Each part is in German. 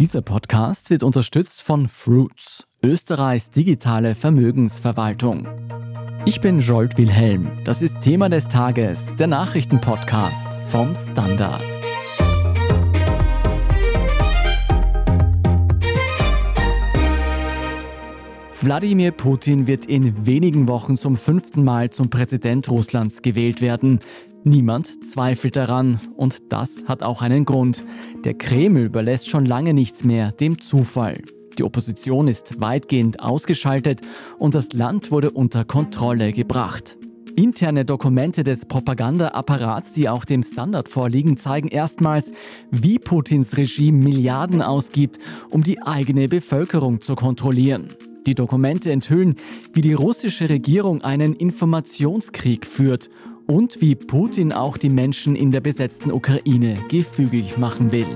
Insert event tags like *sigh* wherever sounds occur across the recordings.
Dieser Podcast wird unterstützt von Fruits, Österreichs digitale Vermögensverwaltung. Ich bin Jolt Wilhelm. Das ist Thema des Tages, der Nachrichtenpodcast vom Standard. Wladimir Putin wird in wenigen Wochen zum fünften Mal zum Präsident Russlands gewählt werden. Niemand zweifelt daran und das hat auch einen Grund. Der Kreml überlässt schon lange nichts mehr dem Zufall. Die Opposition ist weitgehend ausgeschaltet und das Land wurde unter Kontrolle gebracht. Interne Dokumente des Propagandaapparats, die auch dem Standard vorliegen, zeigen erstmals, wie Putins Regime Milliarden ausgibt, um die eigene Bevölkerung zu kontrollieren. Die Dokumente enthüllen, wie die russische Regierung einen Informationskrieg führt und wie Putin auch die Menschen in der besetzten Ukraine gefügig machen will.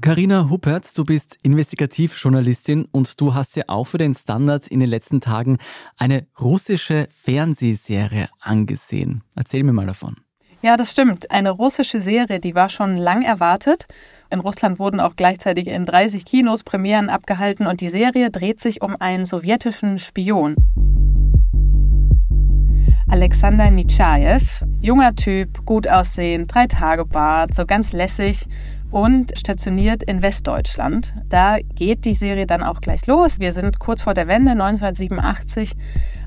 Karina Huppertz, du bist Investigativjournalistin und du hast ja auch für den Standard in den letzten Tagen eine russische Fernsehserie angesehen. Erzähl mir mal davon. Ja, das stimmt. Eine russische Serie, die war schon lang erwartet. In Russland wurden auch gleichzeitig in 30 Kinos Premieren abgehalten und die Serie dreht sich um einen sowjetischen Spion. Alexander Nitschajew. Junger Typ, gut aussehend, drei Tage Bart, so ganz lässig und stationiert in Westdeutschland. Da geht die Serie dann auch gleich los. Wir sind kurz vor der Wende 1987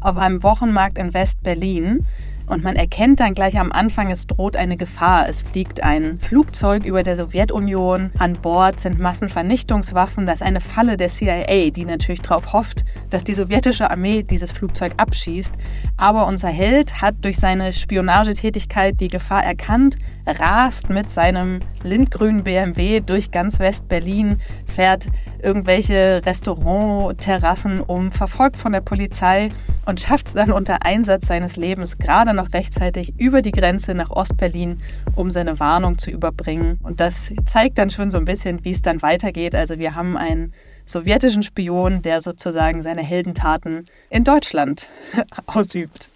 auf einem Wochenmarkt in West-Berlin. Und man erkennt dann gleich am Anfang, es droht eine Gefahr. Es fliegt ein Flugzeug über der Sowjetunion. An Bord sind Massenvernichtungswaffen. Das ist eine Falle der CIA, die natürlich darauf hofft, dass die sowjetische Armee dieses Flugzeug abschießt. Aber unser Held hat durch seine Spionagetätigkeit die Gefahr erkannt, rast mit seinem lindgrünen BMW durch ganz West-Berlin, fährt irgendwelche Restaurantterrassen um, verfolgt von der Polizei und schafft es dann unter Einsatz seines Lebens gerade noch rechtzeitig über die Grenze nach Ostberlin, um seine Warnung zu überbringen. Und das zeigt dann schon so ein bisschen, wie es dann weitergeht. Also wir haben einen sowjetischen Spion, der sozusagen seine Heldentaten in Deutschland *laughs* ausübt.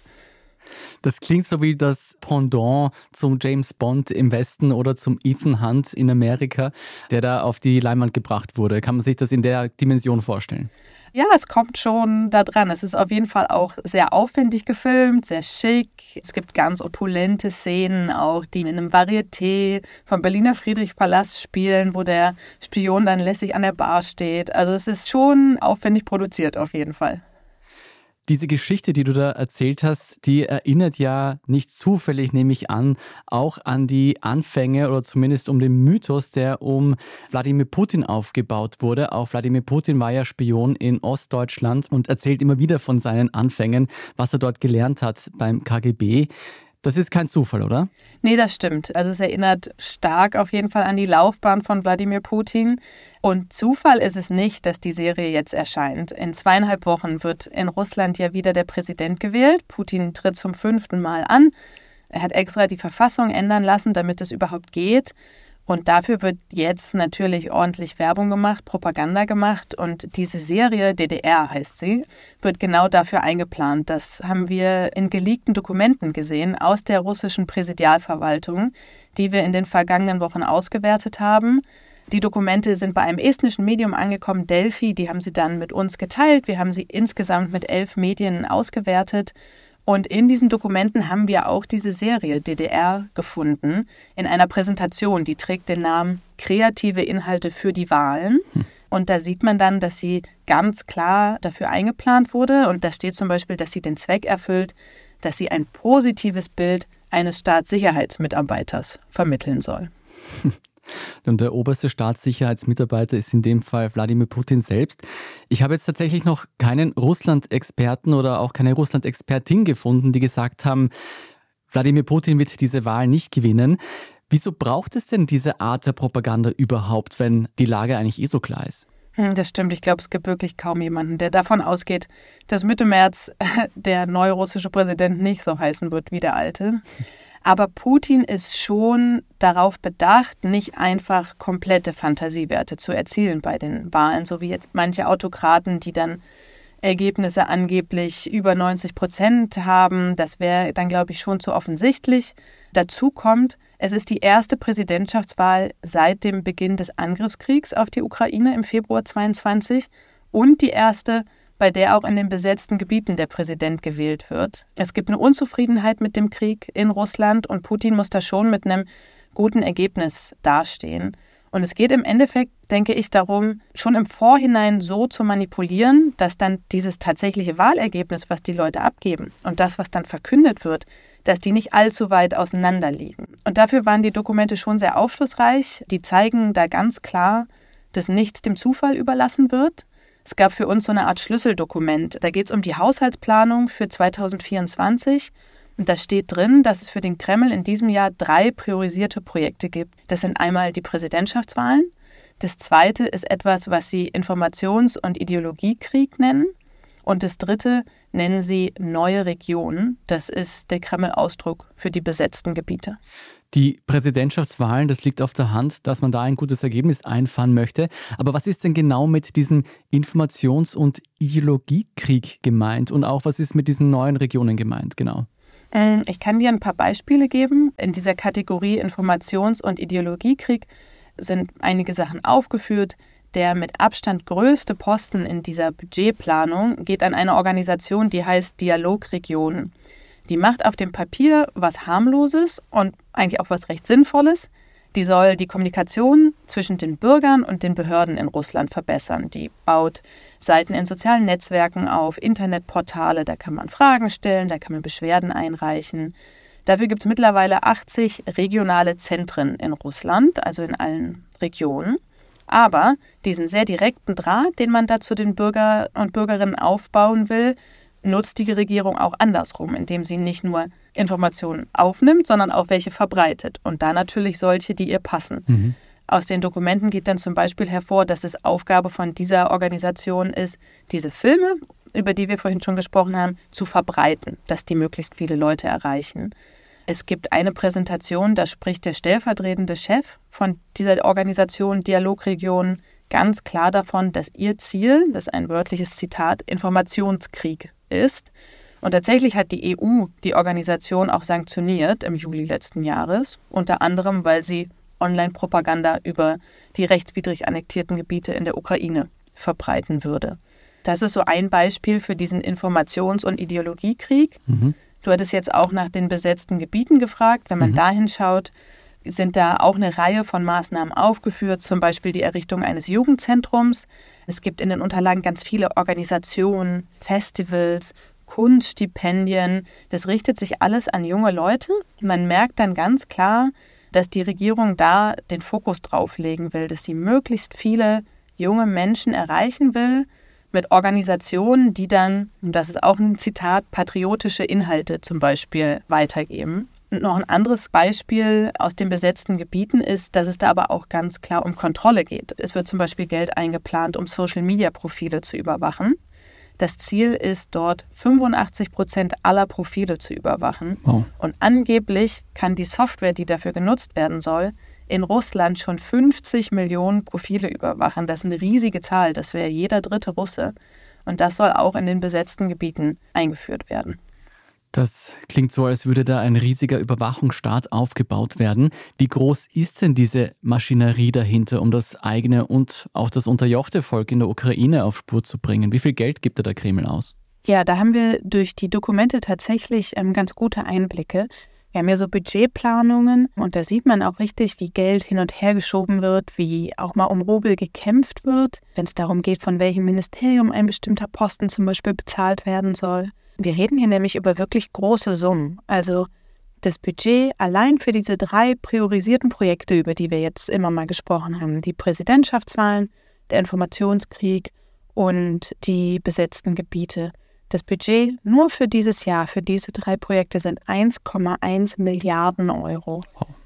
Das klingt so wie das Pendant zum James Bond im Westen oder zum Ethan Hunt in Amerika, der da auf die Leinwand gebracht wurde. Kann man sich das in der Dimension vorstellen? Ja, es kommt schon da dran. Es ist auf jeden Fall auch sehr aufwendig gefilmt, sehr schick. Es gibt ganz opulente Szenen, auch die in einem Varieté vom Berliner Friedrichpalast spielen, wo der Spion dann lässig an der Bar steht. Also es ist schon aufwendig produziert auf jeden Fall. Diese Geschichte, die du da erzählt hast, die erinnert ja nicht zufällig, nehme ich an, auch an die Anfänge oder zumindest um den Mythos, der um Wladimir Putin aufgebaut wurde. Auch Wladimir Putin war ja Spion in Ostdeutschland und erzählt immer wieder von seinen Anfängen, was er dort gelernt hat beim KGB. Das ist kein Zufall, oder? Nee, das stimmt. Also es erinnert stark auf jeden Fall an die Laufbahn von Wladimir Putin. Und Zufall ist es nicht, dass die Serie jetzt erscheint. In zweieinhalb Wochen wird in Russland ja wieder der Präsident gewählt. Putin tritt zum fünften Mal an. Er hat extra die Verfassung ändern lassen, damit es überhaupt geht. Und dafür wird jetzt natürlich ordentlich Werbung gemacht, Propaganda gemacht. Und diese Serie, DDR heißt sie, wird genau dafür eingeplant. Das haben wir in geleakten Dokumenten gesehen aus der russischen Präsidialverwaltung, die wir in den vergangenen Wochen ausgewertet haben. Die Dokumente sind bei einem estnischen Medium angekommen, Delphi. Die haben sie dann mit uns geteilt. Wir haben sie insgesamt mit elf Medien ausgewertet. Und in diesen Dokumenten haben wir auch diese Serie DDR gefunden, in einer Präsentation, die trägt den Namen Kreative Inhalte für die Wahlen. Hm. Und da sieht man dann, dass sie ganz klar dafür eingeplant wurde. Und da steht zum Beispiel, dass sie den Zweck erfüllt, dass sie ein positives Bild eines Staatssicherheitsmitarbeiters vermitteln soll. *laughs* Und der oberste Staatssicherheitsmitarbeiter ist in dem Fall Wladimir Putin selbst. Ich habe jetzt tatsächlich noch keinen Russland-Experten oder auch keine Russland-Expertin gefunden, die gesagt haben, Wladimir Putin wird diese Wahl nicht gewinnen. Wieso braucht es denn diese Art der Propaganda überhaupt, wenn die Lage eigentlich eh so klar ist? Hm, das stimmt. Ich glaube, es gibt wirklich kaum jemanden, der davon ausgeht, dass Mitte März *laughs* der neue russische Präsident nicht so heißen wird wie der alte. Aber Putin ist schon darauf bedacht, nicht einfach komplette Fantasiewerte zu erzielen bei den Wahlen, so wie jetzt manche Autokraten, die dann Ergebnisse angeblich über 90 Prozent haben. Das wäre dann, glaube ich, schon zu offensichtlich. Dazu kommt, es ist die erste Präsidentschaftswahl seit dem Beginn des Angriffskriegs auf die Ukraine im Februar 22 und die erste, bei der auch in den besetzten Gebieten der Präsident gewählt wird. Es gibt eine Unzufriedenheit mit dem Krieg in Russland und Putin muss da schon mit einem guten Ergebnis dastehen. Und es geht im Endeffekt, denke ich, darum, schon im Vorhinein so zu manipulieren, dass dann dieses tatsächliche Wahlergebnis, was die Leute abgeben und das, was dann verkündet wird, dass die nicht allzu weit auseinander liegen. Und dafür waren die Dokumente schon sehr aufschlussreich. Die zeigen da ganz klar, dass nichts dem Zufall überlassen wird. Es gab für uns so eine Art Schlüsseldokument. Da geht es um die Haushaltsplanung für 2024 und da steht drin, dass es für den Kreml in diesem Jahr drei priorisierte Projekte gibt. Das sind einmal die Präsidentschaftswahlen. Das zweite ist etwas, was sie Informations- und Ideologiekrieg nennen. Und das dritte nennen sie neue Regionen. Das ist der Kreml-Ausdruck für die besetzten Gebiete. Die Präsidentschaftswahlen, das liegt auf der Hand, dass man da ein gutes Ergebnis einfahren möchte. Aber was ist denn genau mit diesem Informations- und Ideologiekrieg gemeint? Und auch was ist mit diesen neuen Regionen gemeint, genau? Ähm, ich kann dir ein paar Beispiele geben. In dieser Kategorie Informations- und Ideologiekrieg sind einige Sachen aufgeführt. Der mit Abstand größte Posten in dieser Budgetplanung geht an eine Organisation, die heißt Dialogregion. Die macht auf dem Papier was harmloses und eigentlich auch was recht Sinnvolles. Die soll die Kommunikation zwischen den Bürgern und den Behörden in Russland verbessern. Die baut Seiten in sozialen Netzwerken auf, Internetportale, da kann man Fragen stellen, da kann man Beschwerden einreichen. Dafür gibt es mittlerweile 80 regionale Zentren in Russland, also in allen Regionen. Aber diesen sehr direkten Draht, den man da zu den Bürger und Bürgerinnen aufbauen will, nutzt die Regierung auch andersrum, indem sie nicht nur Informationen aufnimmt, sondern auch welche verbreitet. Und da natürlich solche, die ihr passen. Mhm. Aus den Dokumenten geht dann zum Beispiel hervor, dass es Aufgabe von dieser Organisation ist, diese Filme, über die wir vorhin schon gesprochen haben, zu verbreiten, dass die möglichst viele Leute erreichen. Es gibt eine Präsentation, da spricht der stellvertretende Chef von dieser Organisation Dialogregion ganz klar davon, dass ihr Ziel, das ist ein wörtliches Zitat, Informationskrieg ist. Und tatsächlich hat die EU die Organisation auch sanktioniert im Juli letzten Jahres, unter anderem, weil sie Online-Propaganda über die rechtswidrig annektierten Gebiete in der Ukraine verbreiten würde. Das ist so ein Beispiel für diesen Informations- und Ideologiekrieg. Mhm. Du hattest jetzt auch nach den besetzten Gebieten gefragt. Wenn man mhm. dahin schaut, sind da auch eine Reihe von Maßnahmen aufgeführt, zum Beispiel die Errichtung eines Jugendzentrums. Es gibt in den Unterlagen ganz viele Organisationen, Festivals, Kunststipendien. Das richtet sich alles an junge Leute. Man merkt dann ganz klar, dass die Regierung da den Fokus drauf legen will, dass sie möglichst viele junge Menschen erreichen will mit Organisationen, die dann, und das ist auch ein Zitat, patriotische Inhalte zum Beispiel weitergeben. Und noch ein anderes Beispiel aus den besetzten Gebieten ist, dass es da aber auch ganz klar um Kontrolle geht. Es wird zum Beispiel Geld eingeplant, um Social-Media-Profile zu überwachen. Das Ziel ist dort 85 Prozent aller Profile zu überwachen. Wow. Und angeblich kann die Software, die dafür genutzt werden soll, in Russland schon 50 Millionen Profile überwachen. Das ist eine riesige Zahl. Das wäre jeder dritte Russe. Und das soll auch in den besetzten Gebieten eingeführt werden. Das klingt so, als würde da ein riesiger Überwachungsstaat aufgebaut werden. Wie groß ist denn diese Maschinerie dahinter, um das eigene und auch das unterjochte Volk in der Ukraine auf Spur zu bringen? Wie viel Geld gibt da der Kreml aus? Ja, da haben wir durch die Dokumente tatsächlich ähm, ganz gute Einblicke. Wir haben ja so Budgetplanungen und da sieht man auch richtig, wie Geld hin und her geschoben wird, wie auch mal um Rubel gekämpft wird, wenn es darum geht, von welchem Ministerium ein bestimmter Posten zum Beispiel bezahlt werden soll. Wir reden hier nämlich über wirklich große Summen. Also das Budget allein für diese drei priorisierten Projekte, über die wir jetzt immer mal gesprochen haben, die Präsidentschaftswahlen, der Informationskrieg und die besetzten Gebiete. Das Budget nur für dieses Jahr, für diese drei Projekte sind 1,1 Milliarden Euro.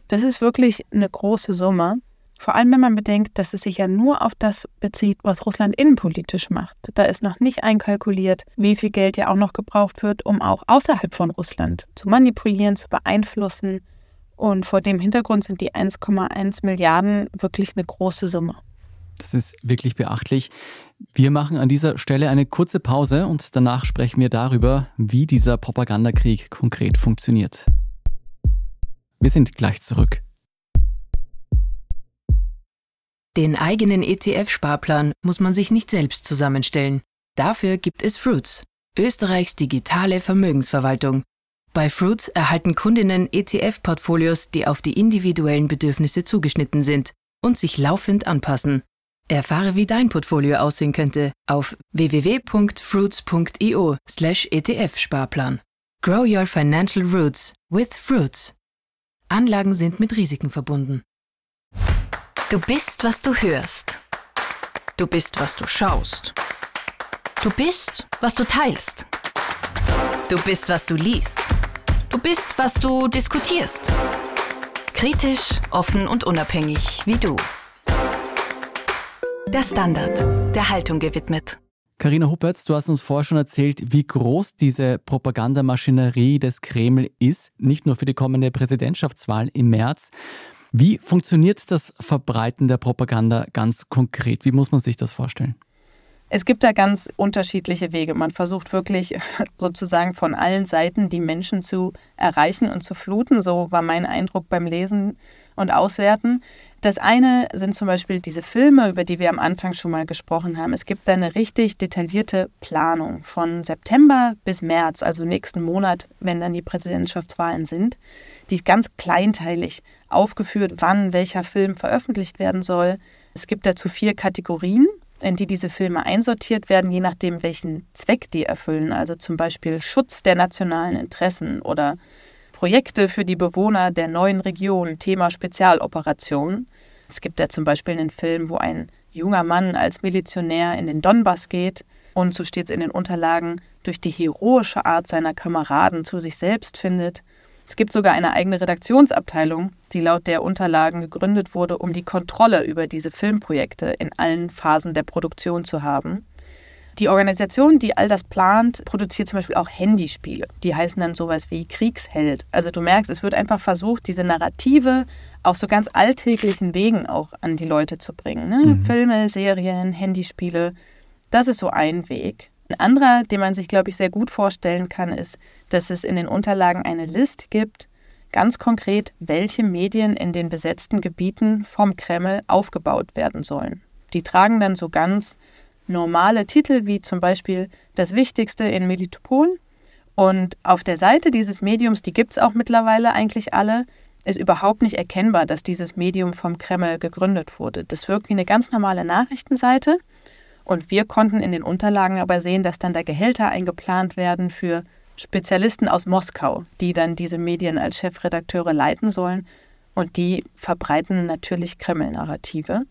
Das ist wirklich eine große Summe. Vor allem, wenn man bedenkt, dass es sich ja nur auf das bezieht, was Russland innenpolitisch macht. Da ist noch nicht einkalkuliert, wie viel Geld ja auch noch gebraucht wird, um auch außerhalb von Russland zu manipulieren, zu beeinflussen. Und vor dem Hintergrund sind die 1,1 Milliarden wirklich eine große Summe. Das ist wirklich beachtlich. Wir machen an dieser Stelle eine kurze Pause und danach sprechen wir darüber, wie dieser Propagandakrieg konkret funktioniert. Wir sind gleich zurück. Den eigenen ETF-Sparplan muss man sich nicht selbst zusammenstellen. Dafür gibt es Fruits, Österreichs digitale Vermögensverwaltung. Bei Fruits erhalten Kundinnen ETF-Portfolios, die auf die individuellen Bedürfnisse zugeschnitten sind und sich laufend anpassen. Erfahre, wie dein Portfolio aussehen könnte auf www.fruits.io/etf-Sparplan. Grow your financial roots with Fruits. Anlagen sind mit Risiken verbunden. Du bist, was du hörst. Du bist, was du schaust. Du bist, was du teilst. Du bist, was du liest. Du bist, was du diskutierst. Kritisch, offen und unabhängig wie du. Der Standard, der Haltung gewidmet. Karina Huppertz, du hast uns vorher schon erzählt, wie groß diese Propagandamaschinerie des Kreml ist, nicht nur für die kommende Präsidentschaftswahl im März. Wie funktioniert das Verbreiten der Propaganda ganz konkret? Wie muss man sich das vorstellen? Es gibt da ganz unterschiedliche Wege. Man versucht wirklich *laughs* sozusagen von allen Seiten die Menschen zu erreichen und zu fluten. So war mein Eindruck beim Lesen und Auswerten. Das eine sind zum Beispiel diese Filme, über die wir am Anfang schon mal gesprochen haben. Es gibt da eine richtig detaillierte Planung von September bis März, also nächsten Monat, wenn dann die Präsidentschaftswahlen sind. Die ist ganz kleinteilig aufgeführt, wann welcher Film veröffentlicht werden soll. Es gibt dazu vier Kategorien in die diese Filme einsortiert werden, je nachdem, welchen Zweck die erfüllen. Also zum Beispiel Schutz der nationalen Interessen oder Projekte für die Bewohner der neuen Region, Thema Spezialoperation. Es gibt ja zum Beispiel einen Film, wo ein junger Mann als Milizionär in den Donbass geht und, so steht es in den Unterlagen, durch die heroische Art seiner Kameraden zu sich selbst findet es gibt sogar eine eigene Redaktionsabteilung, die laut der Unterlagen gegründet wurde, um die Kontrolle über diese Filmprojekte in allen Phasen der Produktion zu haben. Die Organisation, die all das plant, produziert zum Beispiel auch Handyspiele. Die heißen dann sowas wie Kriegsheld. Also du merkst, es wird einfach versucht, diese Narrative auf so ganz alltäglichen Wegen auch an die Leute zu bringen. Ne? Mhm. Filme, Serien, Handyspiele. Das ist so ein Weg. Ein anderer, den man sich, glaube ich, sehr gut vorstellen kann, ist, dass es in den Unterlagen eine List gibt, ganz konkret, welche Medien in den besetzten Gebieten vom Kreml aufgebaut werden sollen. Die tragen dann so ganz normale Titel wie zum Beispiel das Wichtigste in Melitopol. Und auf der Seite dieses Mediums, die gibt es auch mittlerweile eigentlich alle, ist überhaupt nicht erkennbar, dass dieses Medium vom Kreml gegründet wurde. Das wirkt wie eine ganz normale Nachrichtenseite. Und wir konnten in den Unterlagen aber sehen, dass dann da Gehälter eingeplant werden für Spezialisten aus Moskau, die dann diese Medien als Chefredakteure leiten sollen. Und die verbreiten natürlich Kreml-Narrative.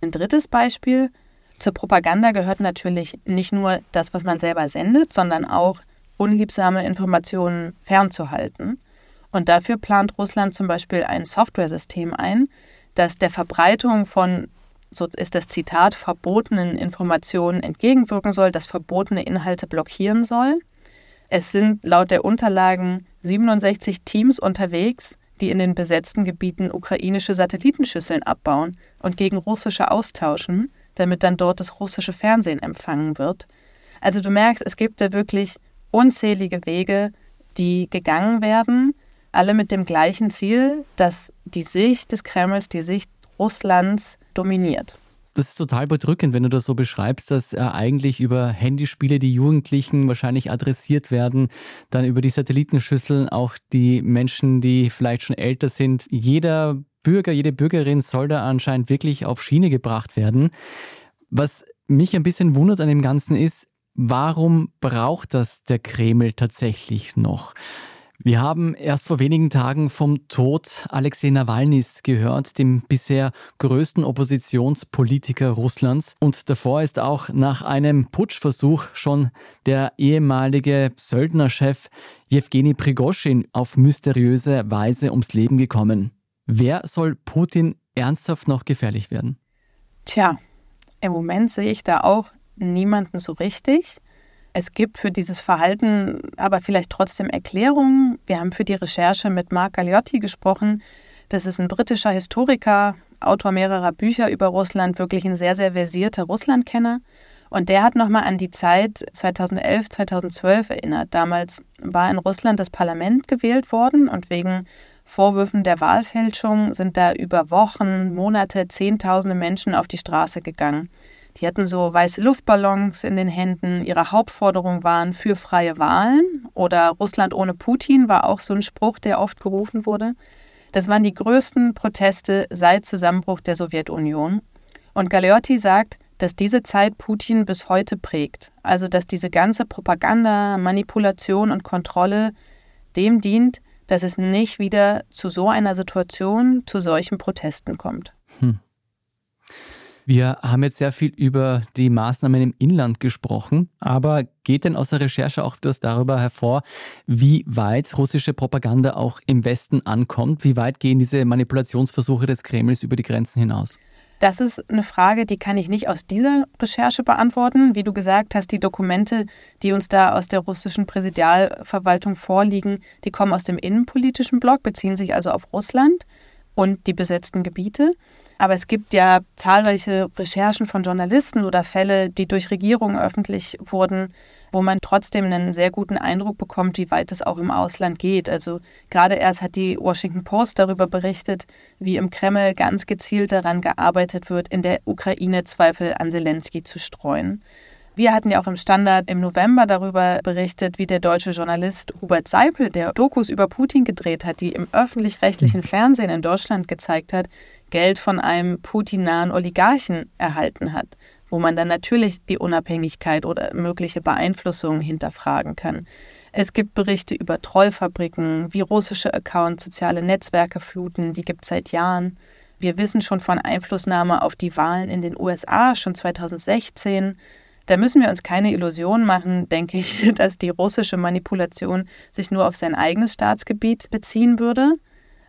Ein drittes Beispiel zur Propaganda gehört natürlich nicht nur das, was man selber sendet, sondern auch unliebsame Informationen fernzuhalten. Und dafür plant Russland zum Beispiel ein Softwaresystem ein, das der Verbreitung von so ist das Zitat, verbotenen Informationen entgegenwirken soll, das verbotene Inhalte blockieren soll. Es sind laut der Unterlagen 67 Teams unterwegs, die in den besetzten Gebieten ukrainische Satellitenschüsseln abbauen und gegen russische austauschen, damit dann dort das russische Fernsehen empfangen wird. Also du merkst, es gibt da wirklich unzählige Wege, die gegangen werden, alle mit dem gleichen Ziel, dass die Sicht des Kremls, die Sicht Russlands dominiert. Das ist total bedrückend, wenn du das so beschreibst, dass äh, eigentlich über Handyspiele die Jugendlichen wahrscheinlich adressiert werden, dann über die Satellitenschüsseln auch die Menschen, die vielleicht schon älter sind. Jeder Bürger, jede Bürgerin soll da anscheinend wirklich auf Schiene gebracht werden. Was mich ein bisschen wundert an dem Ganzen ist, warum braucht das der Kreml tatsächlich noch? Wir haben erst vor wenigen Tagen vom Tod Alexei Nawalnys gehört, dem bisher größten Oppositionspolitiker Russlands. Und davor ist auch nach einem Putschversuch schon der ehemalige Söldnerchef Jewgeni Prigoschin auf mysteriöse Weise ums Leben gekommen. Wer soll Putin ernsthaft noch gefährlich werden? Tja, im Moment sehe ich da auch niemanden so richtig. Es gibt für dieses Verhalten aber vielleicht trotzdem Erklärungen. Wir haben für die Recherche mit Marc Galliotti gesprochen. Das ist ein britischer Historiker Autor mehrerer Bücher über Russland, wirklich ein sehr, sehr versierter Russlandkenner. Und der hat nochmal an die Zeit 2011, 2012 erinnert. Damals war in Russland das Parlament gewählt worden und wegen Vorwürfen der Wahlfälschung sind da über Wochen, Monate Zehntausende Menschen auf die Straße gegangen. Die hatten so weiße Luftballons in den Händen. Ihre Hauptforderungen waren für freie Wahlen oder Russland ohne Putin war auch so ein Spruch, der oft gerufen wurde. Das waren die größten Proteste seit Zusammenbruch der Sowjetunion. Und Galeotti sagt, dass diese Zeit Putin bis heute prägt. Also dass diese ganze Propaganda, Manipulation und Kontrolle dem dient, dass es nicht wieder zu so einer Situation, zu solchen Protesten kommt. Hm. Wir haben jetzt sehr viel über die Maßnahmen im Inland gesprochen, aber geht denn aus der Recherche auch etwas darüber hervor, wie weit russische Propaganda auch im Westen ankommt? Wie weit gehen diese Manipulationsversuche des Kremls über die Grenzen hinaus? Das ist eine Frage, die kann ich nicht aus dieser Recherche beantworten. Wie du gesagt hast, die Dokumente, die uns da aus der russischen Präsidialverwaltung vorliegen, die kommen aus dem innenpolitischen Block, beziehen sich also auf Russland und die besetzten Gebiete. Aber es gibt ja zahlreiche Recherchen von Journalisten oder Fälle, die durch Regierungen öffentlich wurden, wo man trotzdem einen sehr guten Eindruck bekommt, wie weit es auch im Ausland geht. Also gerade erst hat die Washington Post darüber berichtet, wie im Kreml ganz gezielt daran gearbeitet wird, in der Ukraine Zweifel an Zelensky zu streuen. Wir hatten ja auch im Standard im November darüber berichtet, wie der deutsche Journalist Hubert Seipel, der Dokus über Putin gedreht hat, die im öffentlich-rechtlichen Fernsehen in Deutschland gezeigt hat, Geld von einem Putin-nahen Oligarchen erhalten hat, wo man dann natürlich die Unabhängigkeit oder mögliche Beeinflussung hinterfragen kann. Es gibt Berichte über Trollfabriken, wie russische Accounts soziale Netzwerke fluten, die gibt es seit Jahren. Wir wissen schon von Einflussnahme auf die Wahlen in den USA schon 2016. Da müssen wir uns keine Illusion machen, denke ich, *laughs* dass die russische Manipulation sich nur auf sein eigenes Staatsgebiet beziehen würde.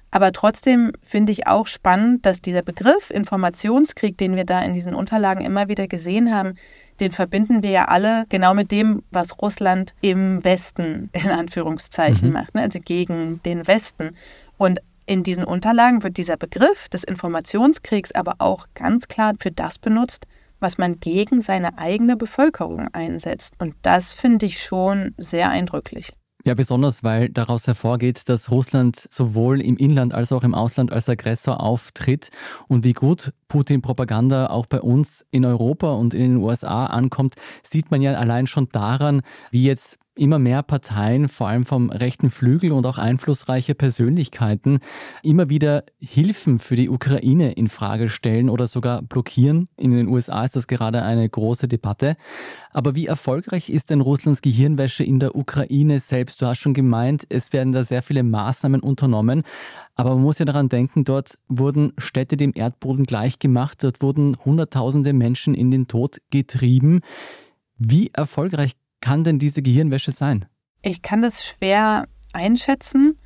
Aber trotzdem finde ich auch spannend, dass dieser Begriff Informationskrieg, den wir da in diesen Unterlagen immer wieder gesehen haben, den verbinden wir ja alle genau mit dem, was Russland im Westen in Anführungszeichen mhm. macht, ne? also gegen den Westen. Und in diesen Unterlagen wird dieser Begriff des Informationskriegs aber auch ganz klar für das benutzt, was man gegen seine eigene Bevölkerung einsetzt. Und das finde ich schon sehr eindrücklich. Ja, besonders, weil daraus hervorgeht, dass Russland sowohl im Inland als auch im Ausland als Aggressor auftritt und wie gut Putin-Propaganda auch bei uns in Europa und in den USA ankommt, sieht man ja allein schon daran, wie jetzt immer mehr Parteien, vor allem vom rechten Flügel und auch einflussreiche Persönlichkeiten, immer wieder Hilfen für die Ukraine in Frage stellen oder sogar blockieren. In den USA ist das gerade eine große Debatte. Aber wie erfolgreich ist denn Russlands Gehirnwäsche in der Ukraine selbst? Du hast schon gemeint, es werden da sehr viele Maßnahmen unternommen. Aber man muss ja daran denken, dort wurden Städte dem Erdboden gleichgemacht, dort wurden Hunderttausende Menschen in den Tod getrieben. Wie erfolgreich kann denn diese Gehirnwäsche sein? Ich kann das schwer einschätzen.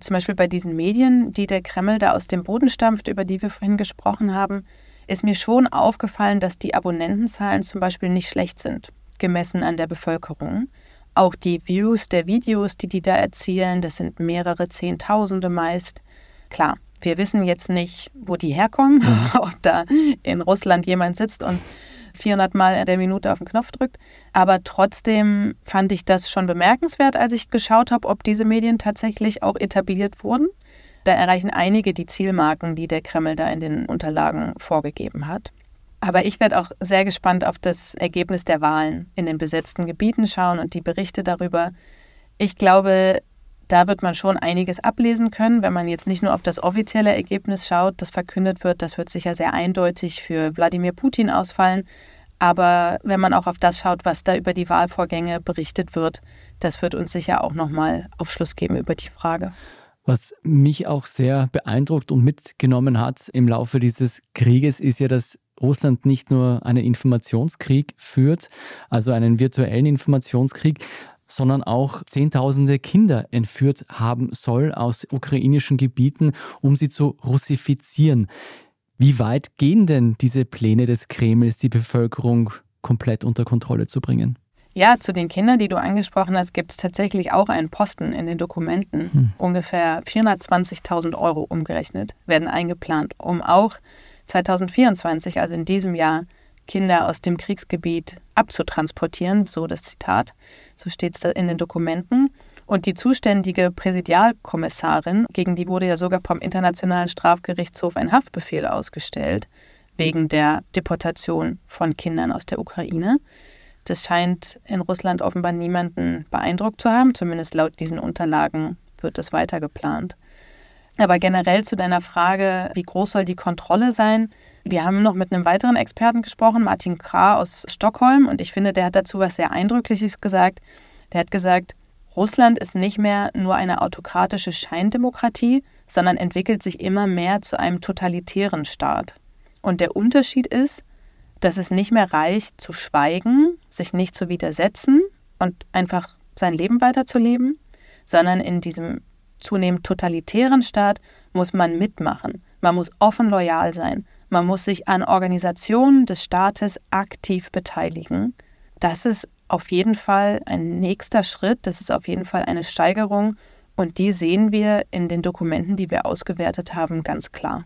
Zum Beispiel bei diesen Medien, die der Kreml da aus dem Boden stampft, über die wir vorhin gesprochen haben, ist mir schon aufgefallen, dass die Abonnentenzahlen zum Beispiel nicht schlecht sind, gemessen an der Bevölkerung. Auch die Views der Videos, die die da erzielen, das sind mehrere Zehntausende meist. Klar, wir wissen jetzt nicht, wo die herkommen, *laughs* ob da in Russland jemand sitzt und 400 Mal in der Minute auf den Knopf drückt. Aber trotzdem fand ich das schon bemerkenswert, als ich geschaut habe, ob diese Medien tatsächlich auch etabliert wurden. Da erreichen einige die Zielmarken, die der Kreml da in den Unterlagen vorgegeben hat. Aber ich werde auch sehr gespannt auf das Ergebnis der Wahlen in den besetzten Gebieten schauen und die Berichte darüber. Ich glaube, da wird man schon einiges ablesen können, wenn man jetzt nicht nur auf das offizielle Ergebnis schaut, das verkündet wird. Das wird sicher sehr eindeutig für Wladimir Putin ausfallen. Aber wenn man auch auf das schaut, was da über die Wahlvorgänge berichtet wird, das wird uns sicher auch nochmal Aufschluss geben über die Frage. Was mich auch sehr beeindruckt und mitgenommen hat im Laufe dieses Krieges, ist ja, dass Russland nicht nur einen Informationskrieg führt, also einen virtuellen Informationskrieg, sondern auch Zehntausende Kinder entführt haben soll aus ukrainischen Gebieten, um sie zu russifizieren. Wie weit gehen denn diese Pläne des Kremls, die Bevölkerung komplett unter Kontrolle zu bringen? Ja, zu den Kindern, die du angesprochen hast, gibt es tatsächlich auch einen Posten in den Dokumenten. Hm. Ungefähr 420.000 Euro umgerechnet werden eingeplant, um auch 2024, also in diesem Jahr, Kinder aus dem Kriegsgebiet abzutransportieren, so das Zitat. So steht es in den Dokumenten. Und die zuständige Präsidialkommissarin, gegen die wurde ja sogar vom Internationalen Strafgerichtshof ein Haftbefehl ausgestellt, wegen der Deportation von Kindern aus der Ukraine. Das scheint in Russland offenbar niemanden beeindruckt zu haben, zumindest laut diesen Unterlagen wird es weiter geplant. Aber generell zu deiner Frage, wie groß soll die Kontrolle sein? Wir haben noch mit einem weiteren Experten gesprochen, Martin Krah aus Stockholm, und ich finde, der hat dazu was sehr Eindrückliches gesagt. Der hat gesagt, Russland ist nicht mehr nur eine autokratische Scheindemokratie, sondern entwickelt sich immer mehr zu einem totalitären Staat. Und der Unterschied ist, dass es nicht mehr reicht zu schweigen, sich nicht zu widersetzen und einfach sein Leben weiterzuleben, sondern in diesem zunehmend totalitären Staat muss man mitmachen. Man muss offen loyal sein. Man muss sich an Organisationen des Staates aktiv beteiligen. Das ist auf jeden Fall ein nächster Schritt. Das ist auf jeden Fall eine Steigerung. Und die sehen wir in den Dokumenten, die wir ausgewertet haben, ganz klar.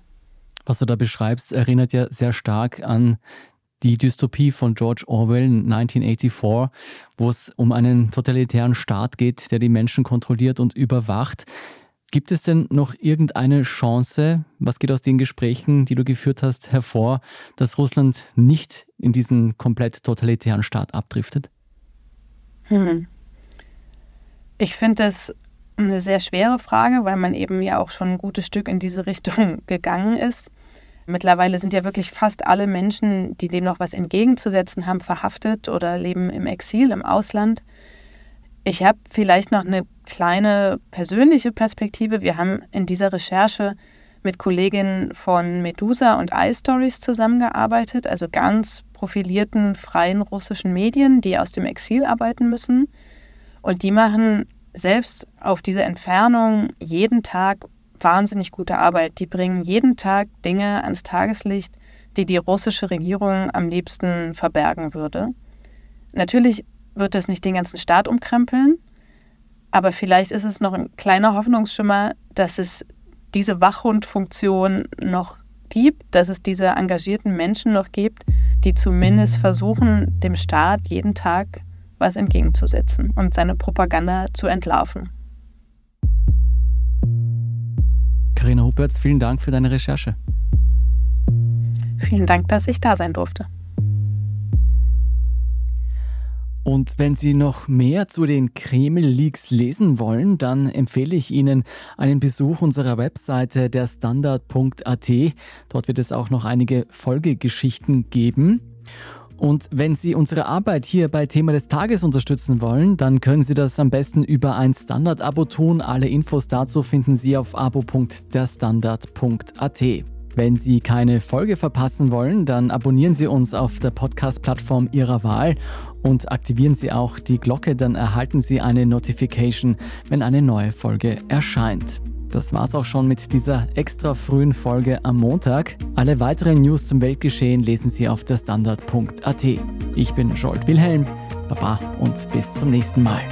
Was du da beschreibst, erinnert ja sehr stark an die Dystopie von George Orwell 1984, wo es um einen totalitären Staat geht, der die Menschen kontrolliert und überwacht. Gibt es denn noch irgendeine Chance, was geht aus den Gesprächen, die du geführt hast, hervor, dass Russland nicht in diesen komplett totalitären Staat abdriftet? Hm. Ich finde das eine sehr schwere Frage, weil man eben ja auch schon ein gutes Stück in diese Richtung *laughs* gegangen ist. Mittlerweile sind ja wirklich fast alle Menschen, die dem noch was entgegenzusetzen haben, verhaftet oder leben im Exil, im Ausland. Ich habe vielleicht noch eine kleine persönliche Perspektive. Wir haben in dieser Recherche mit Kolleginnen von Medusa und iStories zusammengearbeitet, also ganz profilierten freien russischen Medien, die aus dem Exil arbeiten müssen. Und die machen selbst auf diese Entfernung jeden Tag wahnsinnig gute Arbeit. Die bringen jeden Tag Dinge ans Tageslicht, die die russische Regierung am liebsten verbergen würde. Natürlich wird das nicht den ganzen Staat umkrempeln, aber vielleicht ist es noch ein kleiner Hoffnungsschimmer, dass es diese Wachhundfunktion noch gibt, dass es diese engagierten Menschen noch gibt, die zumindest versuchen, dem Staat jeden Tag was entgegenzusetzen und seine Propaganda zu entlarven. Hupertz, vielen Dank für deine Recherche. Vielen Dank, dass ich da sein durfte. Und wenn Sie noch mehr zu den Kreml-Leaks lesen wollen, dann empfehle ich Ihnen einen Besuch unserer Webseite der Standard.at. Dort wird es auch noch einige Folgegeschichten geben. Und wenn Sie unsere Arbeit hier bei Thema des Tages unterstützen wollen, dann können Sie das am besten über ein Standard-Abo tun. Alle Infos dazu finden Sie auf abo.derstandard.at. Wenn Sie keine Folge verpassen wollen, dann abonnieren Sie uns auf der Podcast-Plattform Ihrer Wahl und aktivieren Sie auch die Glocke, dann erhalten Sie eine Notification, wenn eine neue Folge erscheint. Das war's auch schon mit dieser extra frühen Folge am Montag. Alle weiteren News zum Weltgeschehen lesen Sie auf der Standard.at. Ich bin Scholt Wilhelm. Baba und bis zum nächsten Mal.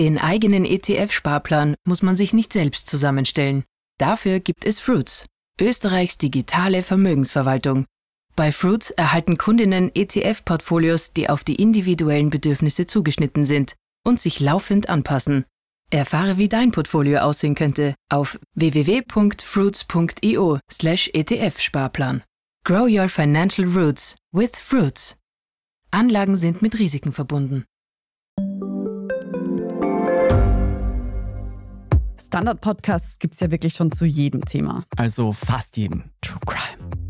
Den eigenen ETF-Sparplan muss man sich nicht selbst zusammenstellen. Dafür gibt es Fruits, Österreichs digitale Vermögensverwaltung bei Fruits erhalten Kundinnen ETF-Portfolios, die auf die individuellen Bedürfnisse zugeschnitten sind und sich laufend anpassen. Erfahre, wie dein Portfolio aussehen könnte auf www.fruits.io/etf-Sparplan. Grow your financial roots with Fruits. Anlagen sind mit Risiken verbunden. Standard-Podcasts gibt es ja wirklich schon zu jedem Thema. Also fast jedem. True Crime.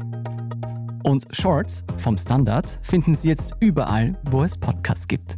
Und Shorts vom Standard finden Sie jetzt überall, wo es Podcasts gibt.